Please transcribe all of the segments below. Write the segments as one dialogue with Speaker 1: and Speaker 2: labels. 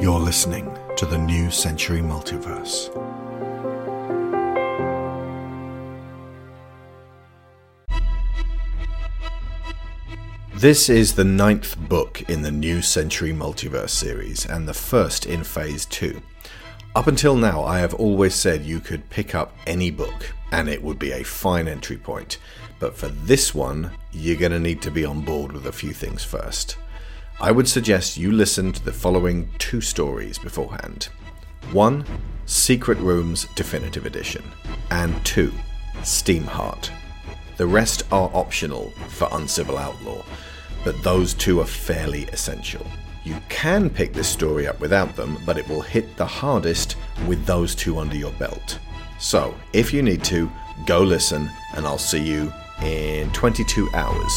Speaker 1: You're listening to the New Century Multiverse. This is the ninth book in the New Century Multiverse series, and the first in Phase 2. Up until now, I have always said you could pick up any book, and it would be a fine entry point. But for this one, you're going to need to be on board with a few things first. I would suggest you listen to the following two stories beforehand. One, Secret Rooms Definitive Edition, and two, Steamheart. The rest are optional for Uncivil Outlaw, but those two are fairly essential. You can pick this story up without them, but it will hit the hardest with those two under your belt. So, if you need to, go listen, and I'll see you in 22 hours.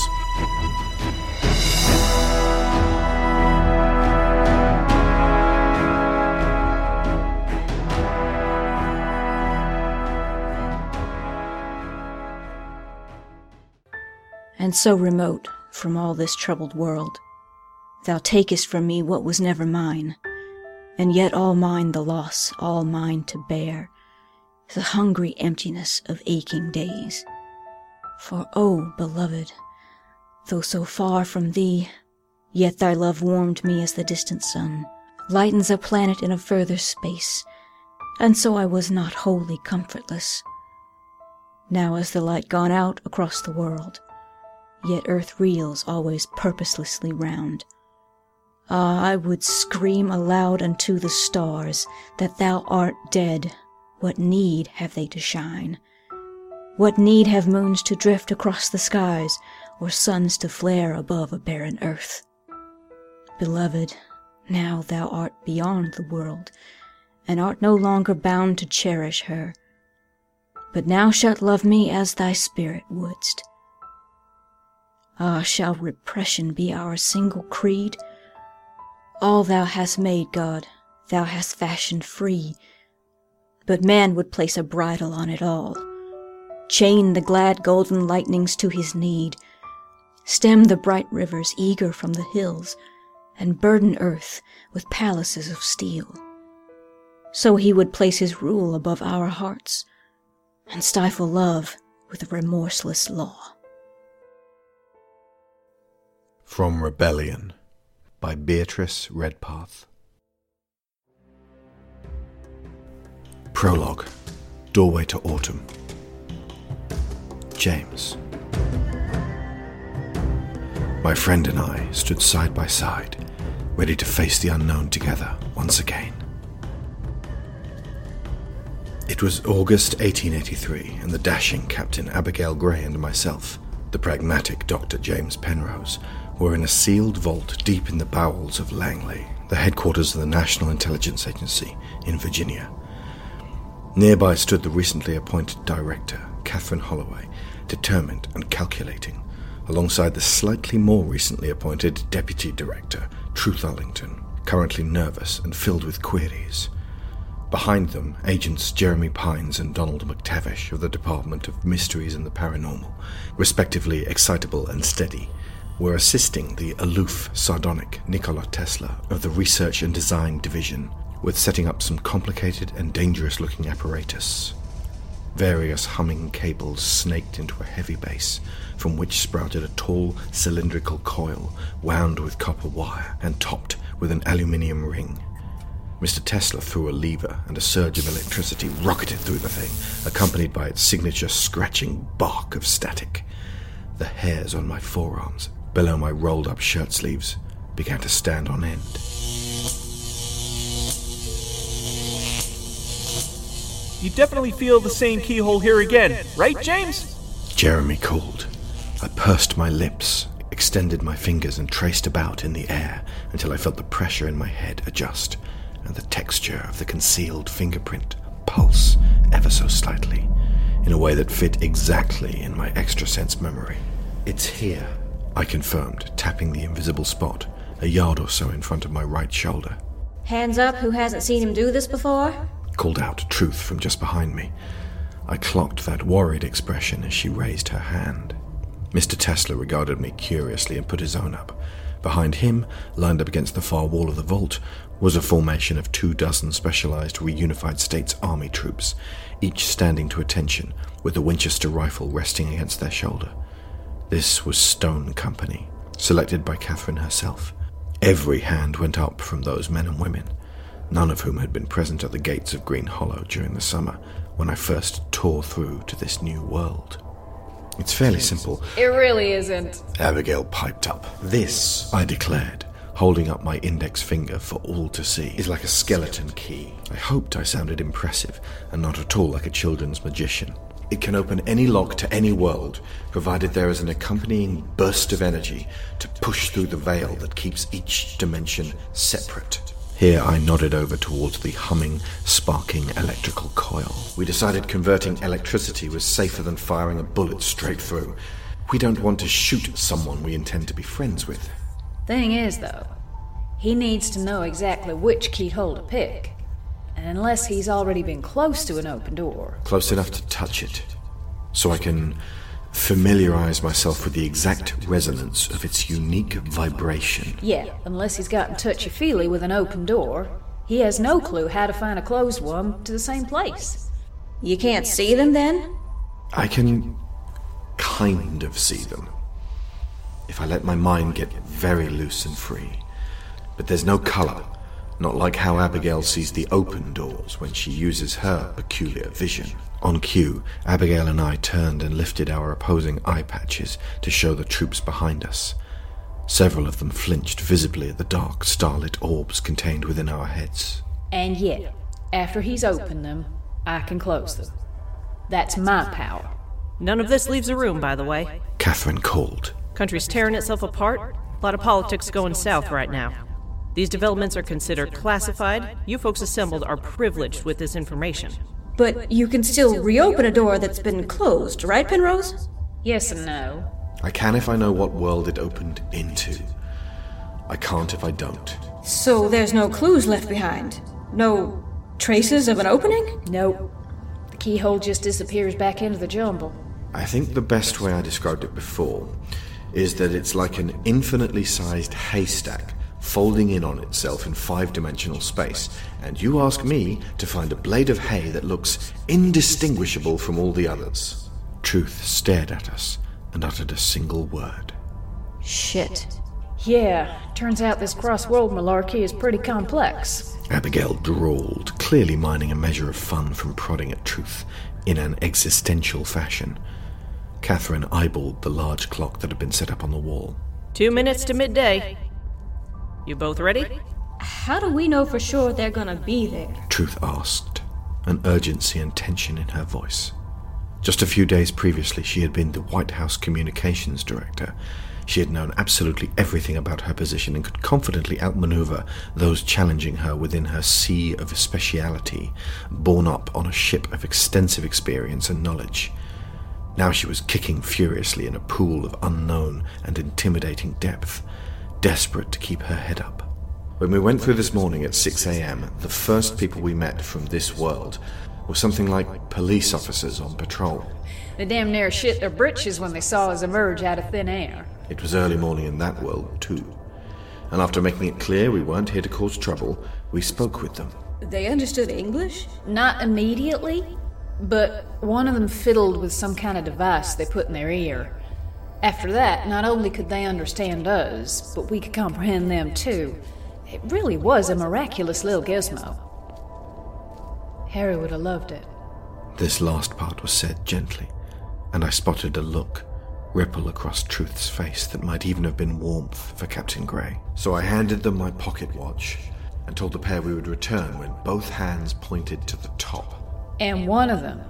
Speaker 2: And so remote from all this troubled world. Thou takest from me what was never mine, and yet all mine the loss, all mine to bear, the hungry emptiness of aching days. For, O oh, beloved, though so far from thee, yet thy love warmed me as the distant sun lightens a planet in a further space, and so I was not wholly comfortless. Now is the light gone out across the world, yet earth reels always purposelessly round. Ah, I would scream aloud unto the stars that thou art dead. What need have they to shine? What need have moons to drift across the skies, or suns to flare above a barren earth? Beloved, now thou art beyond the world, and art no longer bound to cherish her, but now shalt love me as thy spirit wouldst. Ah, shall repression be our single creed? All thou hast made, God, thou hast fashioned free, but man would place a bridle on it all, chain the glad golden lightnings to his need, stem the bright rivers eager from the hills, and burden earth with palaces of steel. So he would place his rule above our hearts, and stifle love with a remorseless law.
Speaker 1: From Rebellion by Beatrice Redpath. Prologue Doorway to Autumn. James. My friend and I stood side by side, ready to face the unknown together once again. It was August 1883, and the dashing Captain Abigail Grey and myself, the pragmatic Dr. James Penrose, were in a sealed vault deep in the bowels of Langley, the headquarters of the National Intelligence Agency in Virginia. Nearby stood the recently appointed director, Katherine Holloway, determined and calculating, alongside the slightly more recently appointed deputy director, Truth Arlington, currently nervous and filled with queries. Behind them, agents Jeremy Pines and Donald McTavish of the Department of Mysteries and the Paranormal, respectively excitable and steady, were assisting the aloof, sardonic Nikola Tesla of the Research and Design Division with setting up some complicated and dangerous looking apparatus. Various humming cables snaked into a heavy base, from which sprouted a tall cylindrical coil wound with copper wire and topped with an aluminium ring. Mr. Tesla threw a lever, and a surge of electricity rocketed through the thing, accompanied by its signature scratching bark of static. The hairs on my forearms below my rolled up shirt sleeves began to stand on end.
Speaker 3: You definitely feel the same keyhole here again, right, James?
Speaker 1: Jeremy called. I pursed my lips, extended my fingers, and traced about in the air until I felt the pressure in my head adjust and the texture of the concealed fingerprint pulse ever so slightly, in a way that fit exactly in my extra sense memory. It's here, I confirmed, tapping the invisible spot a yard or so in front of my right shoulder.
Speaker 4: Hands up, who hasn't seen him do this before?
Speaker 1: Called out Truth from just behind me. I clocked that worried expression as she raised her hand. Mr. Tesla regarded me curiously and put his own up, Behind him, lined up against the far wall of the vault, was a formation of two dozen specialized reunified states army troops, each standing to attention with a Winchester rifle resting against their shoulder. This was Stone Company, selected by Katherine herself. Every hand went up from those men and women, none of whom had been present at the gates of Green Hollow during the summer when I first tore through to this new world. It's fairly simple.
Speaker 5: It really isn't.
Speaker 1: Abigail piped up. This, I declared, holding up my index finger for all to see, is like a skeleton key. I hoped I sounded impressive and not at all like a children's magician. It can open any lock to any world, provided there is an accompanying burst of energy to push through the veil that keeps each dimension separate. Here I nodded over towards the humming, sparking electrical coil. We decided converting electricity was safer than firing a bullet straight through. We don't want to shoot someone we intend to be friends with.
Speaker 5: Thing is, though, he needs to know exactly which keyhole to pick. And unless he's already been close to an open door.
Speaker 1: Close enough to touch it, so I can familiarize myself with the exact resonance of its unique vibration.
Speaker 5: Yeah, unless he's gotten touchy feely with an open door, he has no clue how to find a closed one to the same place.
Speaker 4: You can't see them then?
Speaker 1: I can kind of see them if I let my mind get very loose and free. But there's no color, not like how Abigail sees the open doors when she uses her peculiar vision. On cue, Abigail and I turned and lifted our opposing eye patches to show the troops behind us. Several of them flinched visibly at the dark, starlit orbs contained within our heads.
Speaker 5: And yet, after he's opened them, I can close them. That's my power.
Speaker 6: None of this leaves a room, by the way.
Speaker 1: Katherine called.
Speaker 6: Country's tearing itself apart. A lot of politics going south right now. These developments are considered classified. You folks assembled are privileged with this information.
Speaker 4: But you can still reopen a door that's been closed, right, Penrose?
Speaker 5: Yes and no.
Speaker 1: I can if I know what world it opened into. I can't if I don't.
Speaker 4: So there's no clues left behind? No traces of an opening?
Speaker 5: Nope. The keyhole just disappears back into the jumble.
Speaker 1: I think the best way I described it before is that it's like an infinitely sized haystack folding in on itself in five dimensional space, and you ask me to find a blade of hay that looks indistinguishable from all the others. Truth stared at us and uttered a single word.
Speaker 4: Shit.
Speaker 5: Yeah, turns out this cross world malarkey is pretty complex.
Speaker 1: Abigail drawled, clearly mining a measure of fun from prodding at truth in an existential fashion. Katherine eyeballed the large clock that had been set up on the wall.
Speaker 6: Two minutes to midday. You both ready?
Speaker 4: How do we know for sure they're gonna be there?
Speaker 1: Truth asked, an urgency and tension in her voice. Just a few days previously, she had been the White House communications director. She had known absolutely everything about her position and could confidently outmaneuver those challenging her within her sea of speciality, borne up on a ship of extensive experience and knowledge. Now she was kicking furiously in a pool of unknown and intimidating depth, desperate to keep her head up. When we went through this morning at 6 a.m., the first people we met from this world were something like police officers on patrol.
Speaker 5: They damn near shit their britches when they saw us emerge out of thin air.
Speaker 1: It was early morning in that world, too. And after making it clear we weren't here to cause trouble, we spoke with them.
Speaker 4: They understood English?
Speaker 5: Not immediately, but one of them fiddled with some kind of device they put in their ear. After that, not only could they understand us, but we could comprehend them too. It really was a miraculous little gizmo. Harry would have loved it.
Speaker 1: This last part was said gently, and I spotted a look ripple across Truth's face that might even have been warmth for Captain Grey. So I handed them my pocket watch and told the pair we would return when both hands pointed to the top.
Speaker 5: And one of them,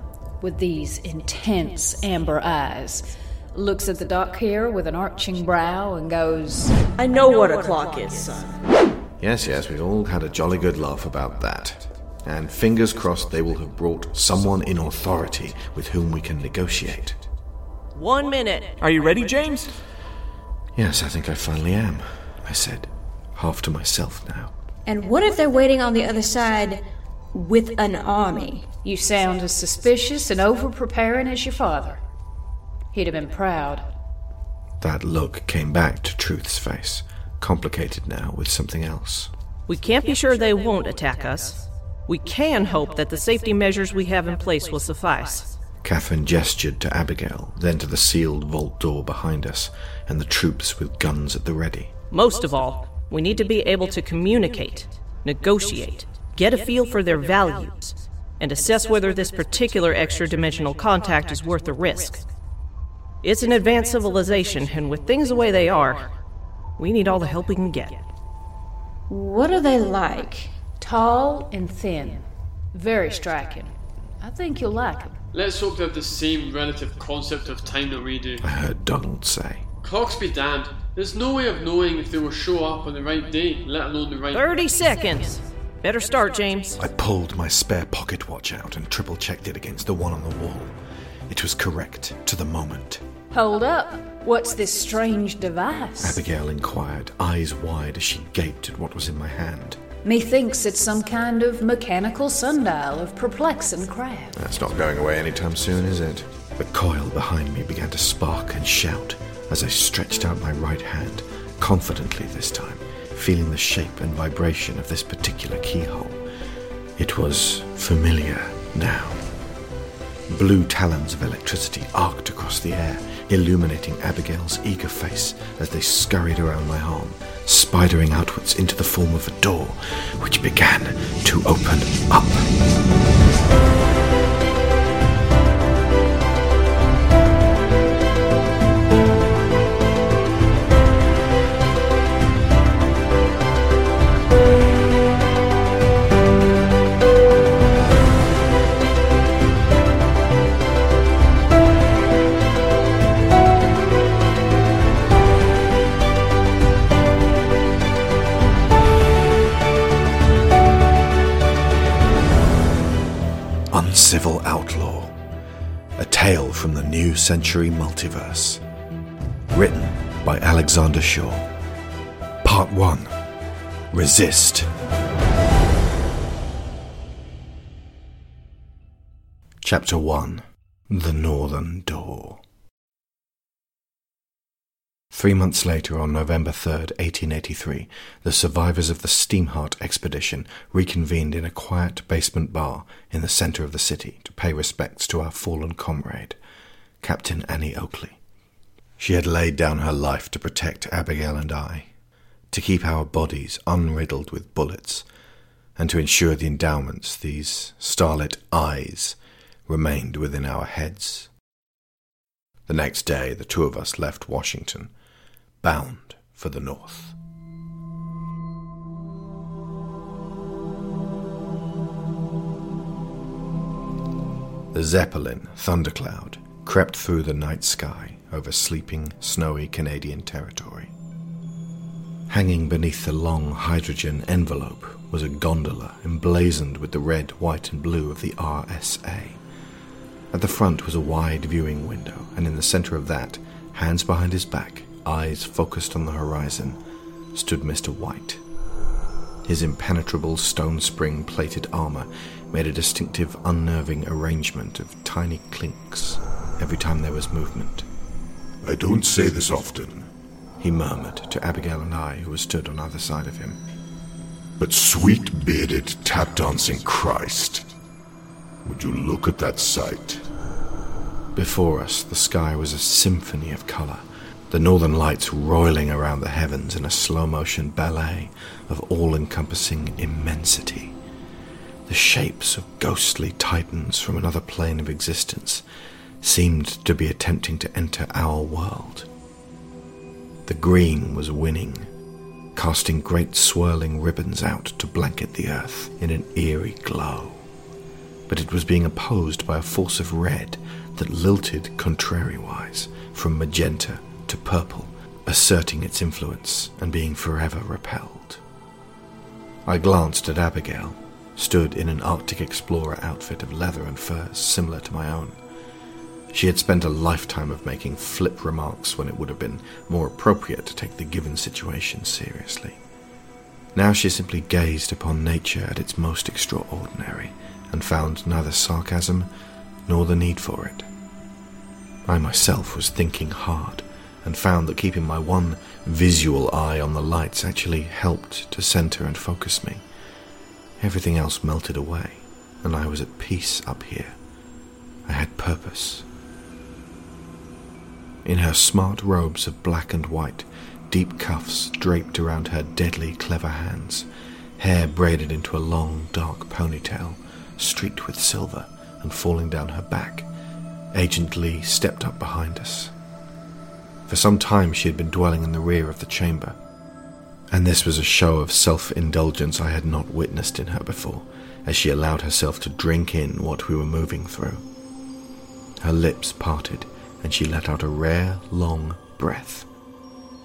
Speaker 5: with these intense amber eyes, looks at the dock here with an arching brow and goes,
Speaker 7: I know what a clock is, son.
Speaker 1: Yes, yes, we all had a jolly good laugh about that. And fingers crossed they will have brought someone in authority with whom we can negotiate.
Speaker 6: One minute.
Speaker 3: Are you ready, James?
Speaker 1: Yes, I think I finally am, I said, half to myself now.
Speaker 4: And what if they're waiting on the other side with an army?
Speaker 5: You sound as suspicious and over preparing as your father. He'd have been proud.
Speaker 1: That look came back to Truth's face, complicated now with something else.
Speaker 6: We can't be sure they won't attack us. We can hope that the safety measures we have in place will suffice.
Speaker 1: Katherine gestured to Abigail, then to the sealed vault door behind us, and the troops with guns at the ready.
Speaker 6: Most of all, we need to be able to communicate, negotiate, get a feel for their values, and assess whether this particular extra dimensional contact is worth the risk. It's an advanced civilization, and with things the way they are, we need all the help we can get.
Speaker 4: What are they like?
Speaker 5: Tall and thin. Very striking. I think you'll like them.
Speaker 8: Let's hope they have the same relative concept of time that we do.
Speaker 1: Uh, I heard Donald say.
Speaker 8: Clocks be damned. There's no way of knowing if they will show up on the right day, let alone the right.
Speaker 6: 30 seconds! Better start, James.
Speaker 1: I pulled my spare pocket watch out and triple checked it against the one on the wall. It was correct to the moment.
Speaker 5: Hold up. What's this strange device?
Speaker 1: Abigail inquired, eyes wide as she gaped at what was in my hand.
Speaker 5: Methinks it's some kind of mechanical sundial of perplexing craft.
Speaker 1: That's not going away anytime soon, is it? The coil behind me began to spark and shout as I stretched out my right hand, confidently this time, feeling the shape and vibration of this particular keyhole. It was familiar now. Blue talons of electricity arced across the air, illuminating Abigail's eager face as they scurried around my arm, spidering outwards into the form of a door, which began to open up. Uncivil Outlaw, a tale from the new century multiverse. Written by Alexander Shaw. Part 1 Resist. Chapter 1 The Northern Door. Three months later, on November 3rd, 1883, the survivors of the Steamheart expedition reconvened in a quiet basement bar in the centre of the city to pay respects to our fallen comrade, Captain Annie Oakley. She had laid down her life to protect Abigail and I, to keep our bodies unriddled with bullets, and to ensure the endowments, these starlit eyes, remained within our heads. The next day, the two of us left Washington bound for the north. The Zeppelin, Thundercloud, crept through the night sky over sleeping, snowy Canadian territory. Hanging beneath the long hydrogen envelope was a gondola emblazoned with the red, white, and blue of the RSA. At the front was a wide viewing window, and in the center of that, hands behind his back, eyes focused on the horizon, stood Mr. Wight. His impenetrable stone spring plated armor made a distinctive, unnerving arrangement of tiny clinks every time there was movement.
Speaker 9: I don't say this often,
Speaker 1: he murmured to Abigail and I, who stood on either side of him.
Speaker 9: but sweet bearded tap dancing Christ. Would you look at that sight?
Speaker 1: Before us, the sky was a symphony of color, the northern lights roiling around the heavens in a slow motion ballet of all encompassing immensity. The shapes of ghostly titans from another plane of existence seemed to be attempting to enter our world. The green was winning, casting great swirling ribbons out to blanket the earth in an eerie glow. But it was being opposed by a force of red that lilted contrariwise from magenta to purple, asserting its influence and being forever repelled. I glanced at Abigail, stood in an Arctic explorer outfit of leather and furs similar to my own. She had spent a lifetime of making flip remarks when it would have been more appropriate to take the given situation seriously. Now she simply gazed upon nature at its most extraordinary and found neither sarcasm nor the need for it. I myself was thinking hard, and found that keeping my one visual eye on the lights actually helped to center and focus me. Everything else melted away, and I was at peace up here. I had purpose. In her smart robes of black and white, deep cuffs draped around her deadly clever hands, hair braided into a long, dark ponytail, streaked with silver and falling down her back, Agent Li stepped up behind us. For some time she had been dwelling in the rear of the chamber, and this was a show of self indulgence I had not witnessed in her before, as she allowed herself to drink in what we were moving through. Her lips parted, and she let out a rare, long breath.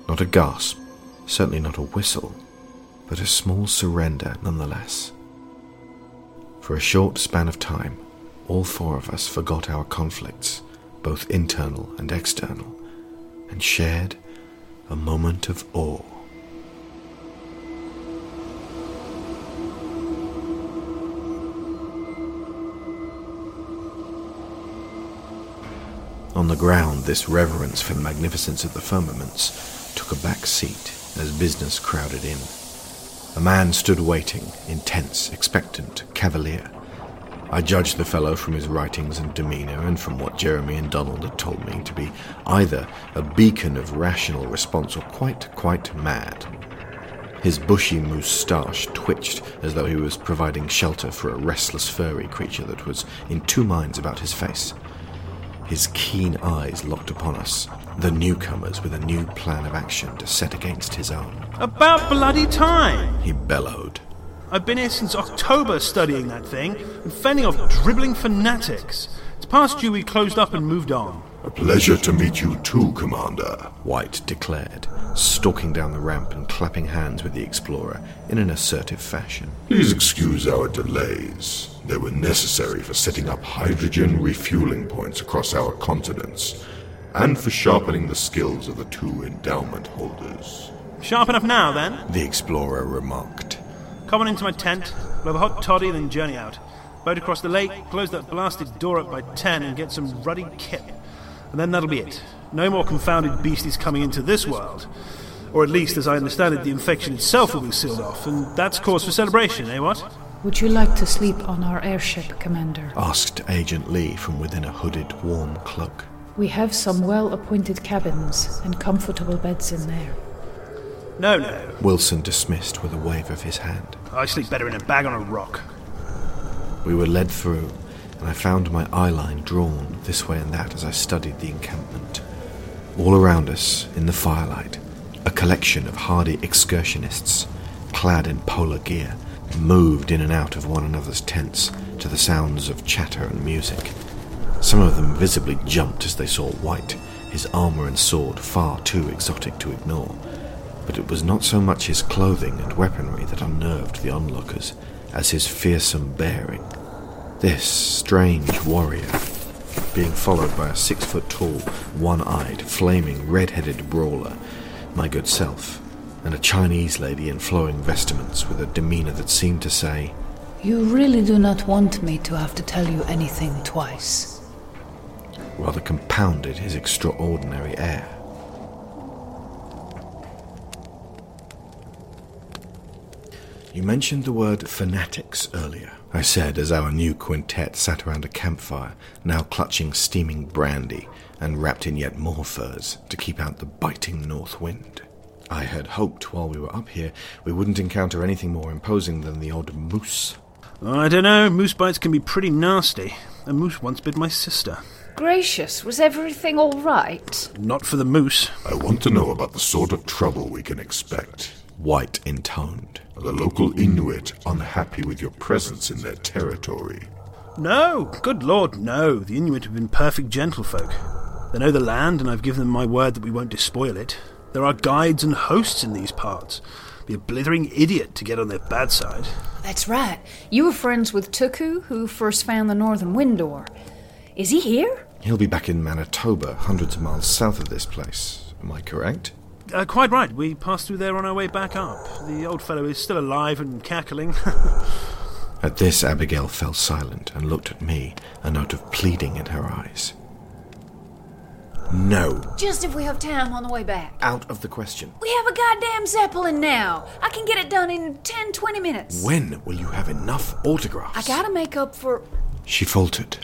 Speaker 1: Not a gasp, certainly not a whistle, but a small surrender nonetheless. For a short span of time, all four of us forgot our conflicts, both internal and external, and shared a moment of awe. On the ground, this reverence for the magnificence of the firmaments took a back seat as business crowded in. A man stood waiting, intense, expectant, cavalier. I judged the fellow from his writings and demeanour, and from what Jeremy and Donald had told me to be either a beacon of rational response or quite, quite mad. His bushy moustache twitched as though he was providing shelter for a restless furry creature that was in two minds about his face. His keen eyes locked upon us, the newcomers with a new plan of action to set against his own.
Speaker 3: About bloody time!
Speaker 1: He bellowed.
Speaker 3: I've been here since October studying that thing and fending off dribbling fanatics. It's past due we closed up and moved on.
Speaker 9: A pleasure to meet you too, Commander.
Speaker 1: Wight declared, stalking down the ramp and clapping hands with the explorer in an assertive fashion.
Speaker 9: Please excuse our delays. They were necessary for setting up hydrogen refueling points across our continents, and for sharpening the skills of the two endowment holders.
Speaker 3: Sharp enough now, then?
Speaker 1: The explorer remarked.
Speaker 3: Come on into my tent, we'll have a hot toddy, then journey out. Boat across the lake, close that blasted door up by ten, and get some ruddy kip. And then that'll be it. No more confounded beasties coming into this world. Or at least, as I understand it, the infection itself will be sealed off, and that's cause for celebration, eh, what?
Speaker 5: Would you like to sleep on our airship, Commander?
Speaker 1: Asked Agent Li from within a hooded, warm cloak.
Speaker 5: We have some well appointed cabins and comfortable beds in there.
Speaker 3: No, no.
Speaker 1: Wilson dismissed with a wave of his hand.
Speaker 3: I sleep better in a bag on a rock.
Speaker 1: We were led through, and I found my eye line drawn this way and that as I studied the encampment. All around us, in the firelight, a collection of hardy excursionists, clad in polar gear, moved in and out of one another's tents to the sounds of chatter and music. Some of them visibly jumped as they saw Wight, his armor and sword far too exotic to ignore. But it was not so much his clothing and weaponry that unnerved the onlookers as his fearsome bearing. This strange warrior, being followed by a six foot tall, one eyed, flaming, red headed brawler, my good self, and a Chinese lady in flowing vestments with a demeanour that seemed to say,
Speaker 5: You really do not want me to have to tell you anything twice.
Speaker 1: rather compounded his extraordinary air. You mentioned the word fanatics earlier, I said as our new quintet sat around a campfire, now clutching steaming brandy and wrapped in yet more furs to keep out the biting north wind. I had hoped while we were up here we wouldn't encounter anything more imposing than the odd moose.
Speaker 3: Uh, I don't know, moose bites can be pretty nasty. A moose once bit my sister.
Speaker 5: Gracious, was everything all right?
Speaker 3: Not for the moose.
Speaker 9: I want to know about the sort of trouble we can expect.
Speaker 1: Wight intoned.
Speaker 9: Are the local Inuit unhappy with your presence in their territory?
Speaker 3: No, good lord, no. The Inuit have been perfect gentlefolk. They know the land, and I've given them my word that we won't despoil it. There are guides and hosts in these parts. Be a blithering idiot to get on their bad side.
Speaker 5: That's right. You were friends with Tuku, who first found the northern wind door. Is he here?
Speaker 1: He'll be back in Manitoba, hundreds of miles south of this place. Am I correct?
Speaker 3: Uh, quite right. We passed through there on our way back up. The old fellow is still alive and cackling.
Speaker 1: At this, Abigail fell silent and looked at me, a note of pleading in her eyes. No.
Speaker 5: Just if we have time on the way back.
Speaker 1: Out of the question.
Speaker 5: We have a goddamn Zeppelin now. I can get it done in 10, 20 minutes.
Speaker 1: When will you have enough autographs?
Speaker 5: I gotta make up for.
Speaker 1: She faltered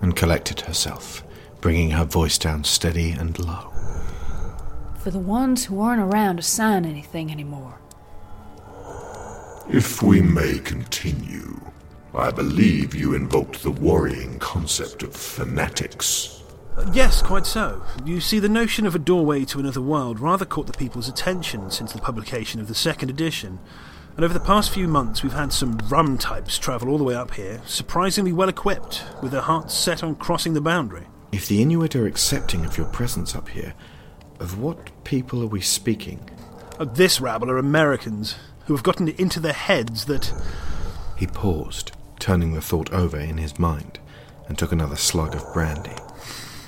Speaker 1: and collected herself, bringing her voice down steady and low.
Speaker 5: For the ones who aren't around to sign anything anymore.
Speaker 9: If we may continue, I believe you invoked the worrying concept of fanatics.
Speaker 3: Uh, yes, quite so. You see, the notion of a doorway to another world rather caught the people's attention since the publication of the second edition. And over the past few months, we've had some rum types travel all the way up here, surprisingly well equipped, with their hearts set on crossing the boundary.
Speaker 1: If the Inuit are accepting of your presence up here, of what people are we speaking?
Speaker 3: Uh, this rabble are Americans who have gotten it into their heads that.
Speaker 1: He paused, turning the thought over in his mind, and took another slug of brandy.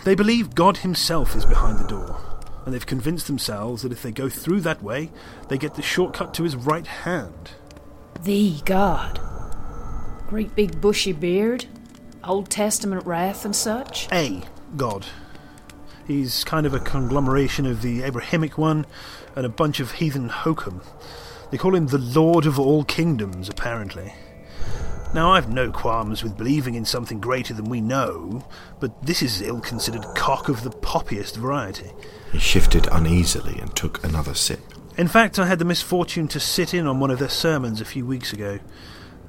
Speaker 3: They believe God Himself is behind the door, and they've convinced themselves that if they go through that way, they get the shortcut to His right hand.
Speaker 5: The God. Great big bushy beard, Old Testament wrath and such.
Speaker 3: A God. He's kind of a conglomeration of the Abrahamic one and a bunch of heathen hokum. They call him the Lord of all kingdoms, apparently. Now, I've no qualms with believing in something greater than we know, but this is ill considered cock of the poppiest variety.
Speaker 1: He shifted uneasily and took another sip.
Speaker 3: In fact, I had the misfortune to sit in on one of their sermons a few weeks ago.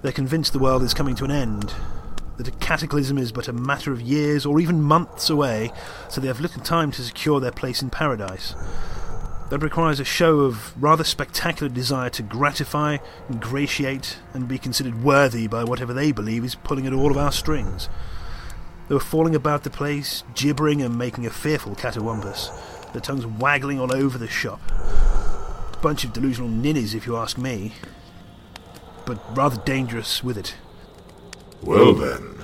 Speaker 3: They're convinced the world is coming to an end, that a cataclysm is but a matter of years or even months away, so they have little time to secure their place in paradise. That requires a show of rather spectacular desire to gratify, ingratiate, and be considered worthy by whatever they believe is pulling at all of our strings. They were falling about the place, gibbering and making a fearful catawampus, their tongues waggling all over the shop. A Bunch of delusional ninnies, if you ask me, but rather dangerous with it.
Speaker 9: Well then,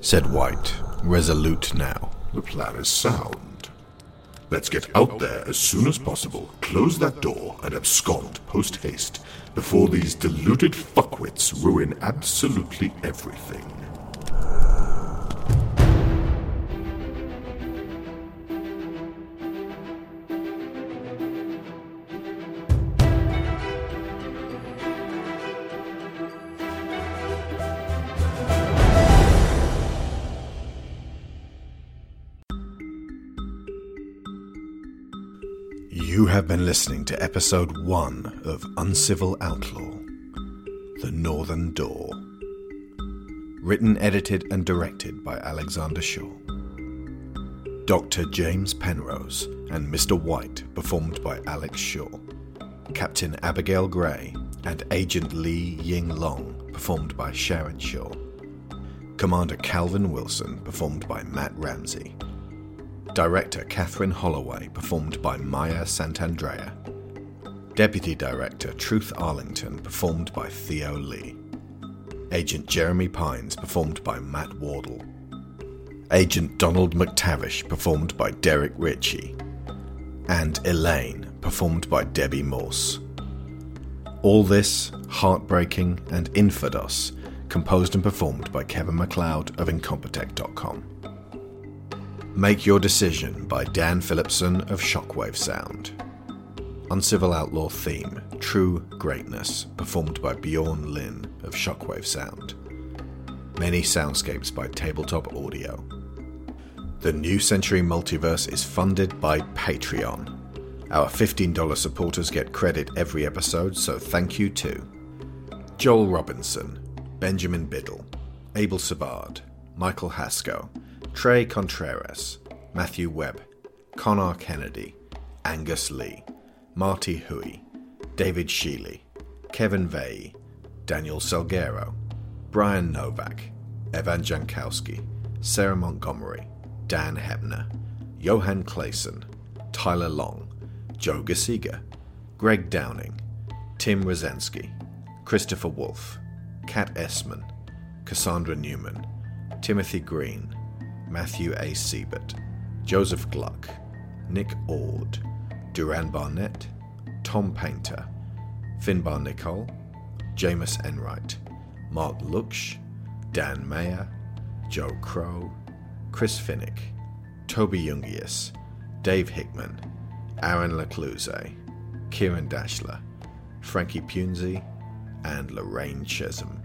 Speaker 1: said Wight, resolute now.
Speaker 9: The plan is sound. Let's get out there as soon as possible, close that door, and abscond post haste before these deluded fuckwits ruin absolutely everything.
Speaker 1: Have been listening to episode one of Uncivil Outlaw The Northern Door. Written, edited, and directed by Alexander Shaw. Dr. James Penrose and Mr. Wight, performed by Alex Shaw. Captain Abigail Grey and Agent Li Ying Long, performed by Sharon Shaw. Commander Calvin Wilson, performed by Matt Ramsey. Director Katherine Holloway, performed by Maya Santandrea. Deputy Director Truth Arlington, performed by Theo Leigh. Agent Jeremy Pines, performed by Matt Wardle. Agent Donald McTavish, performed by Derrick Ritchie. And Elain, performed by Debbie Morse. All this, heartbreaking, and infados, composed and performed by Kevin MacLeod of Incompetech.com. Make Your Decision by Dan Phillipson of Shockwave Sound. Uncivil Outlaw theme, True Greatness, performed by Bjorn Lynne of Shockwave Sound. Many soundscapes by Tabletop Audio. The New Century Multiverse is funded by Patreon. Our $15 supporters get credit every episode, so thank you to Joel Robinson, Benjamin Biddle, Abel Savard, Michael Hasko, Tre Contreras, Matthew Webb, Conar Kennedy, Angus Lee, Marty Hooie, David Shealy, Kevin Veighy, Daniel Salgueiro, Bryan Novak, Evan Jankowski, Sarah Montgomery, Dan Hoeppner, Johan Claesson, Tylor Long, Jo Gisiger, Greg Downing, Tim Rozenski, Christopher Wolfe, Kat Essmann, Cassandra Newman, Timothy Green, Matthew A. Seibert, Joseph Gluck, Nick Ord, Duran Barnett, Tom Painter, Finbar Nicholl, Jamas Enright, Marc Lucksch, Dan Mayer, Joe Crow, Chris Finik, Toby Jungius, Dave Hickman, Aaron LaCluyze, Ciaran Dashler, Frankie Punzi, and Lorraine Chisholm.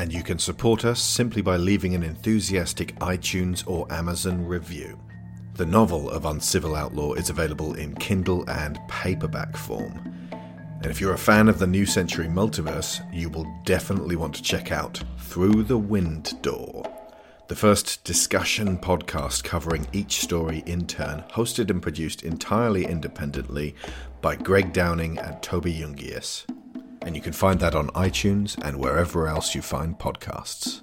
Speaker 1: And you can support us simply by leaving an enthusiastic iTunes or Amazon review. The novel of Uncivil Outlaw is available in Kindle and paperback form. And if you're a fan of the New Century Multiverse, you will definitely want to check out Through the Wind Door, the first discussion podcast covering each story in turn, hosted and produced entirely independently by Greg Downing and Toby Jungius. And you can find that on iTunes and wherever else you find podcasts.